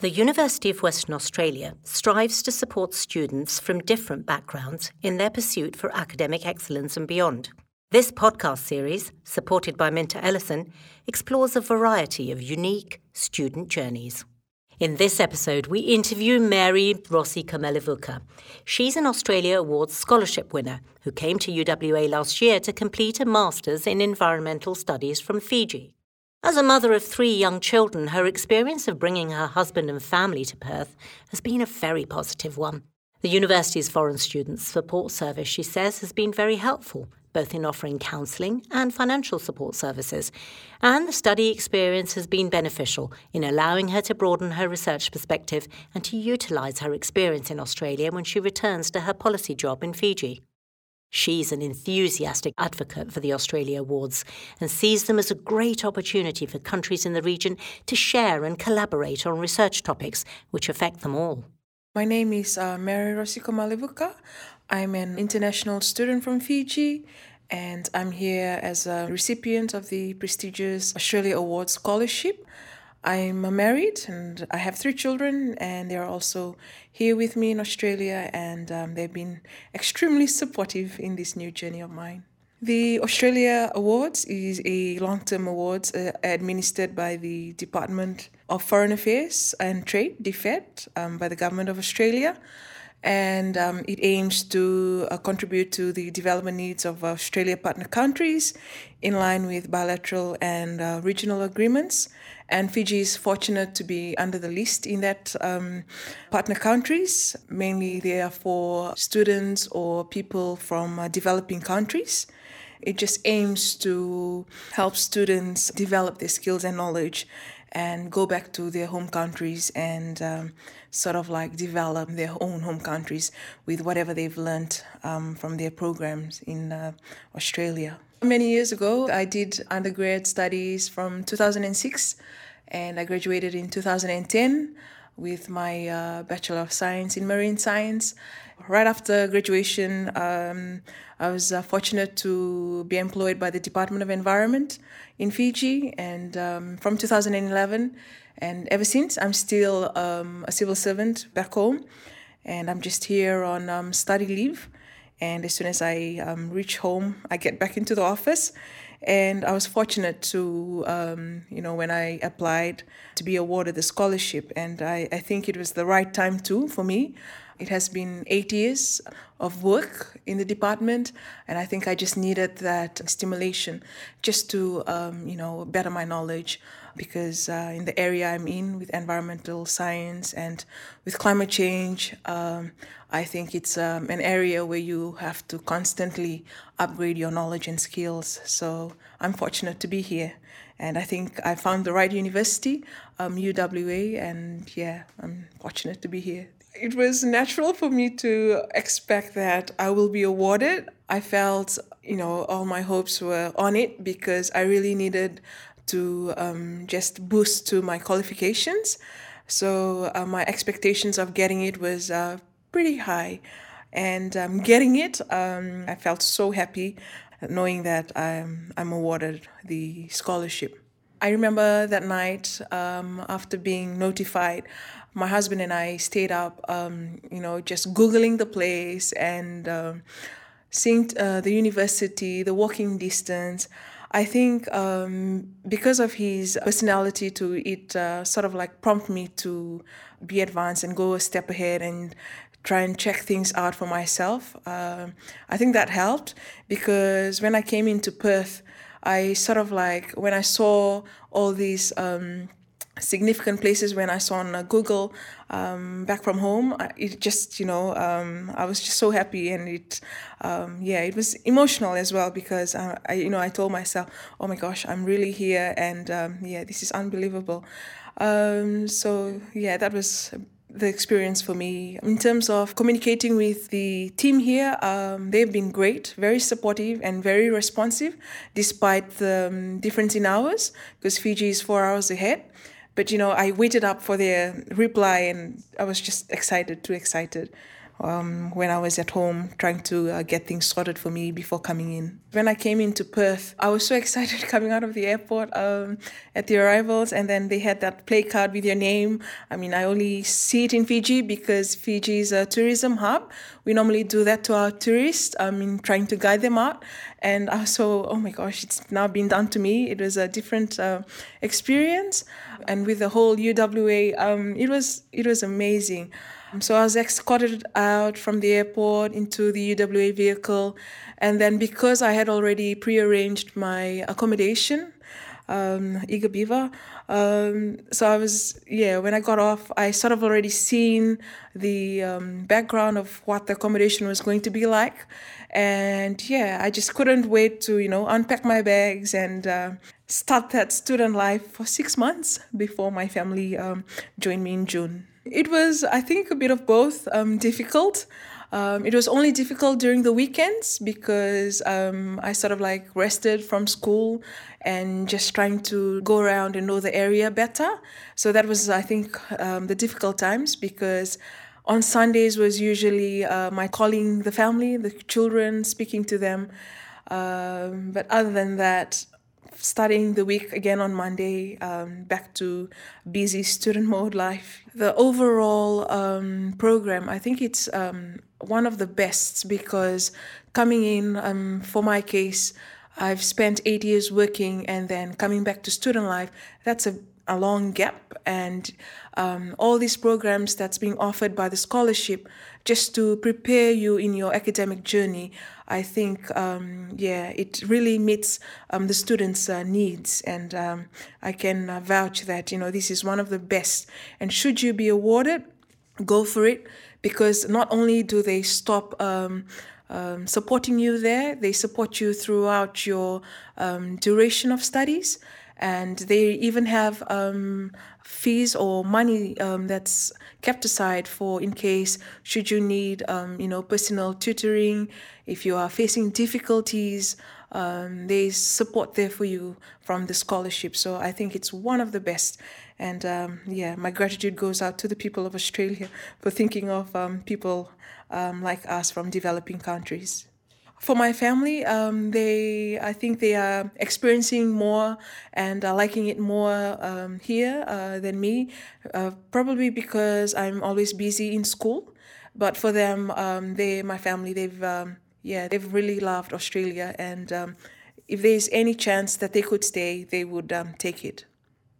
The University of Western Australia strives to support students from different backgrounds in their pursuit for academic excellence and beyond. This podcast series, supported by Minter Ellison, explores a variety of unique student journeys. In this episode, we interview Mary Rossi Komelevuka. She's an Australia Awards scholarship winner who came to UWA last year to complete a Master's in Environmental Studies from Fiji. As a mother of three young children, her experience of bringing her husband and family to Perth has been a very positive one. The university's Foreign Students Support Service, she says, has been very helpful, both in offering counselling and financial support services. And the study experience has been beneficial in allowing her to broaden her research perspective and to utilise her experience in Australia when she returns to her policy job in Fiji. She's an enthusiastic advocate for the Australia Awards and sees them as a great opportunity for countries in the region to share and collaborate on research topics which affect them all. My name is uh, Mary Rossi Komelevuka. I'm an international student from Fiji and I'm here as a recipient of the prestigious Australia Awards Scholarship. I'm married and I have three children, and they're also here with me in Australia, and um, they've been extremely supportive in this new journey of mine. The Australia Awards is a long term award uh, administered by the Department of Foreign Affairs and Trade, DFAT, um, by the Government of Australia. And um, it aims to uh, contribute to the development needs of Australia partner countries in line with bilateral and uh, regional agreements and Fiji is fortunate to be under the list in that um, partner countries. Mainly, they are for students or people from uh, developing countries. It just aims to help students develop their skills and knowledge and go back to their home countries and um, sort of like develop their own home countries with whatever they've learned um, from their programs in uh, Australia. Many years ago, I did undergrad studies from 2006 and I graduated in 2010 with my uh, Bachelor of Science in Marine Science. Right after graduation, um, I was uh, fortunate to be employed by the Department of Environment in Fiji, and um, from 2011, and ever since, I'm still um, a civil servant back home, and I'm just here on um, study leave. And as soon as I um, reach home, I get back into the office. And I was fortunate to, um, you know, when I applied to be awarded the scholarship. And I, I think it was the right time too for me. It has been eight years of work in the department, and I think I just needed that stimulation just to, um, you know, better my knowledge because uh, in the area I'm in with environmental science and with climate change, um, I think it's um, an area where you have to constantly upgrade your knowledge and skills. So I'm fortunate to be here. And I think I found the right university, um, UWA, and yeah, I'm fortunate to be here. It was natural for me to expect that I will be awarded. I felt, you know, all my hopes were on it because I really needed to um, just boost to my qualifications. So uh, my expectations of getting it was uh, pretty high, and um, getting it, um, I felt so happy knowing that I'm, I'm awarded the scholarship. I remember that night um, after being notified, my husband and I stayed up, um, you know, just Googling the place and um, seeing uh, the university, the walking distance. I think um, because of his personality, to it uh, sort of like prompt me to be advanced and go a step ahead and try and check things out for myself. Uh, I think that helped because when I came into Perth, I sort of like when I saw all these um, significant places when I saw on uh, Google um, back from home. It just, you know, um, I was just so happy and it, um, yeah, it was emotional as well because I, I, you know, I told myself, oh my gosh, I'm really here and um, yeah, this is unbelievable. Um, so yeah, that was the experience for me. In terms of communicating with the team here, um, they've been great, very supportive and very responsive despite the um, difference in hours because Fiji is four hours ahead. But you know, I waited up for their reply and I was just excited, too excited. Um, when I was at home trying to uh, get things sorted for me before coming in. When I came into Perth, I was so excited coming out of the airport um, at the arrivals, and then they had that play card with your name. I mean, I only see it in Fiji because Fiji is a tourism hub. We normally do that to our tourists, I mean, trying to guide them out. And I was so, oh my gosh, it's now been done to me. It was a different uh, experience, and with the whole UWA, um, it was it was amazing. So I was escorted out from the airport into the UWA vehicle. And then because I had already prearranged my accommodation, um, Beaver, um, so I was, yeah, when I got off, I sort of already seen the um, background of what the accommodation was going to be like. And yeah, I just couldn't wait to, you know, unpack my bags and uh, start that student life for six months before my family um, joined me in June. It was, I think, a bit of both um, difficult. Um, it was only difficult during the weekends because um, I sort of like rested from school and just trying to go around and know the area better. So that was, I think, um, the difficult times because on Sundays was usually uh, my calling the family, the children, speaking to them. Um, but other than that, starting the week again on Monday, um, back to busy student mode life. The overall um, program, I think it's um, one of the best because coming in, um, for my case, I've spent eight years working and then coming back to student life, that's a a long gap and um, all these programs that's being offered by the scholarship just to prepare you in your academic journey i think um, yeah it really meets um, the students uh, needs and um, i can uh, vouch that you know this is one of the best and should you be awarded go for it because not only do they stop um, um, supporting you there. They support you throughout your um, duration of studies and they even have um, fees or money um, that's kept aside for in case should you need um, you know personal tutoring. If you are facing difficulties um, there's support there for you from the scholarship. So i think it's one of the best. And um, yeah my gratitude goes out to the people of australia for thinking of um, people like us from developing countries for my family, um, they I think they are experiencing more and are liking it more um, here uh, than me. Uh, probably because I'm always busy in school, but for them, um, they my family they've um, yeah they've really loved Australia and um, if there's any chance that they could stay, they would um, take it.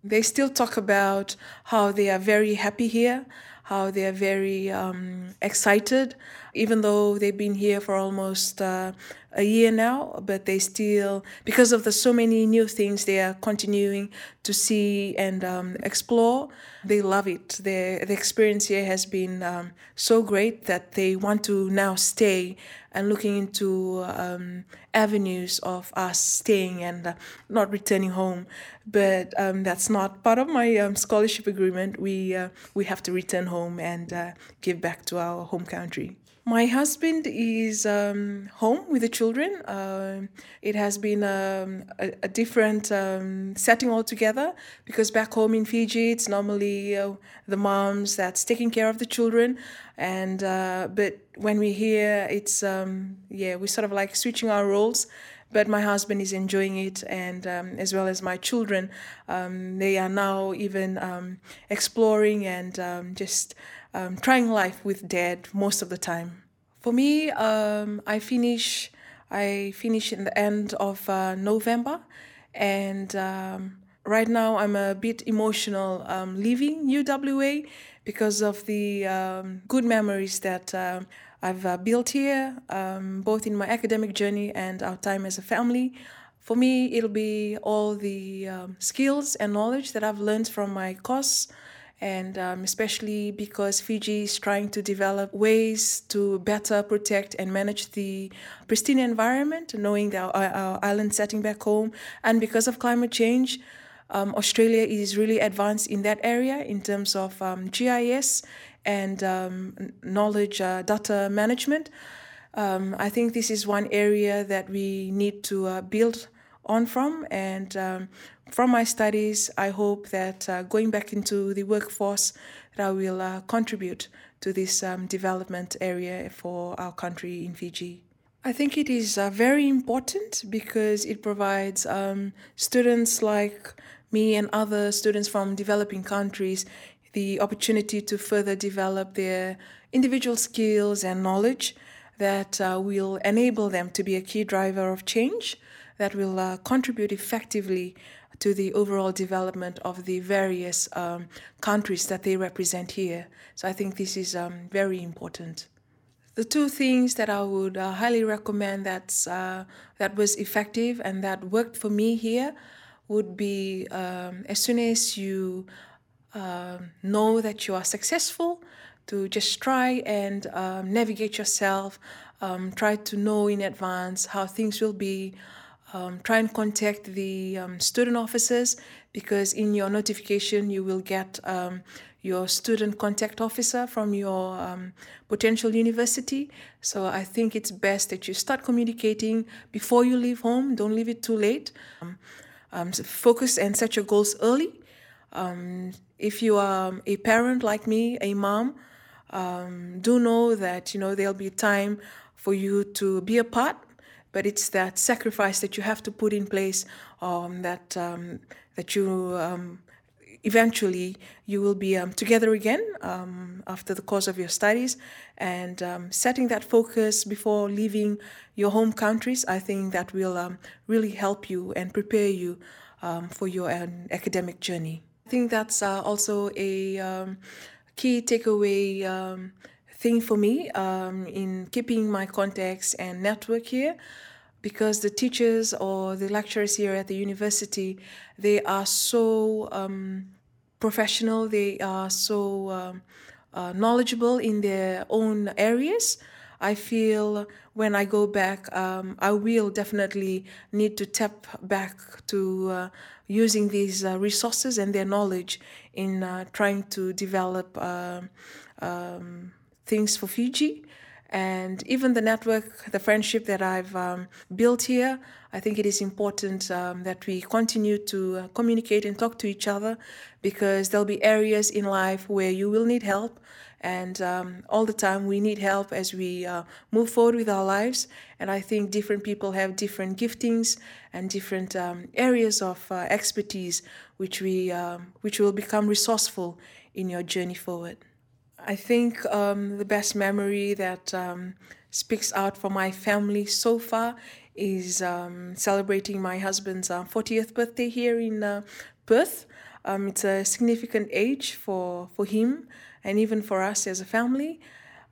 They still talk about how they are very happy here, how they are very um, excited, even though they've been here for almost uh, a year now, but they still, because of the so many new things they are continuing to see and um, explore, they love it. The, the experience here has been um, so great that they want to now stay and looking into um, avenues of us staying and uh, not returning home. But um, that's not part of my um, scholarship agreement. We, uh, we have to return home and uh, give back to our home country. My husband is um, home with the children. Uh, it has been um, a, a, different um, setting altogether because back home in Fiji, it's normally uh, the moms that's taking care of the children, and uh, but when we're here, it's um, yeah, we sort of like switching our roles. But my husband is enjoying it, and um, as well as my children, um, they are now even exploring and just um, trying life with dad most of the time. For me, um, I finish I finish in the end of uh, November, and um, right now I'm a bit emotional um, leaving UWA because of the um, good memories that uh, I've uh, built here, um, both in my academic journey and our time as a family. For me, it'll be all the um, skills and knowledge that I've learned from my course and um, especially because Fiji is trying to develop ways to better protect and manage the pristine environment, knowing our, our island setting back home, and because of climate change. Um, Australia is really advanced in that area in terms of um, GIS and um, knowledge uh, data management. Um, I think this is one area that we need to uh, build on from. And um, from my studies, I hope that uh, going back into the workforce, that I will uh, contribute to this um, development area for our country in Fiji. I think it is uh, very important because it provides um, students like me and other students from developing countries the opportunity to further develop their individual skills and knowledge that uh, will enable them to be a key driver of change that will uh, contribute effectively to the overall development of the various um, countries that they represent here. So I think this is um, very important. The two things that I would uh, highly recommend that's, uh, that was effective and that worked for me here would be um, as soon as you uh, know that you are successful, to just try and um, navigate yourself, um, try to know in advance how things will be. Um, try and contact the um, student officers because in your notification you will get um, your student contact officer from your um, potential university. So I think it's best that you start communicating before you leave home. Don't leave it too late. Um, um, so focus and set your goals early. Um, if you are a parent like me, a mom, um, do know that you know there'll be time for you to be apart, but it's that sacrifice that you have to put in place um, that that you eventually you will be um, together again um, after the course of your studies. And um, setting that focus before leaving your home countries i think that will um, really help you and prepare you um, for your um, academic journey i think that's uh, also a key takeaway thing for me in keeping my contacts and network here because the teachers or the lecturers here at the university they are so um, professional, they are so um, uh, knowledgeable in their own areas. I feel when I go back, um, I will definitely need to tap back to uh, using these uh, resources and their knowledge in uh, trying to develop uh, um, things for Fiji and even the network, the friendship that I've um, built here, I think it is important um, that we continue to uh, communicate and talk to each other because there'll be areas in life where you will need help. And um, all the time, we need help as we uh, move forward with our lives. And I think different people have different giftings and different um, areas of uh, expertise, which we um, which will become resourceful in your journey forward. I think um, the best memory that um, speaks out for my family so far is celebrating my husband's uh, 40th birthday here in uh, Perth. It's a significant age for, for him and even for us as a family.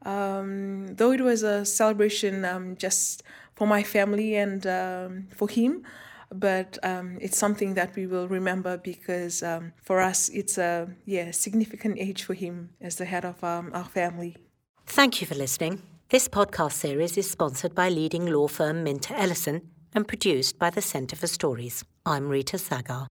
Um, though it was a celebration um, just for my family and for him, but um, it's something that we will remember because um, for us it's a yeah significant age for him as the head of um, our family. Thank you for listening. This podcast series is sponsored by leading law firm Minter Ellison and produced by the Centre for Stories. I'm Rita Sagar.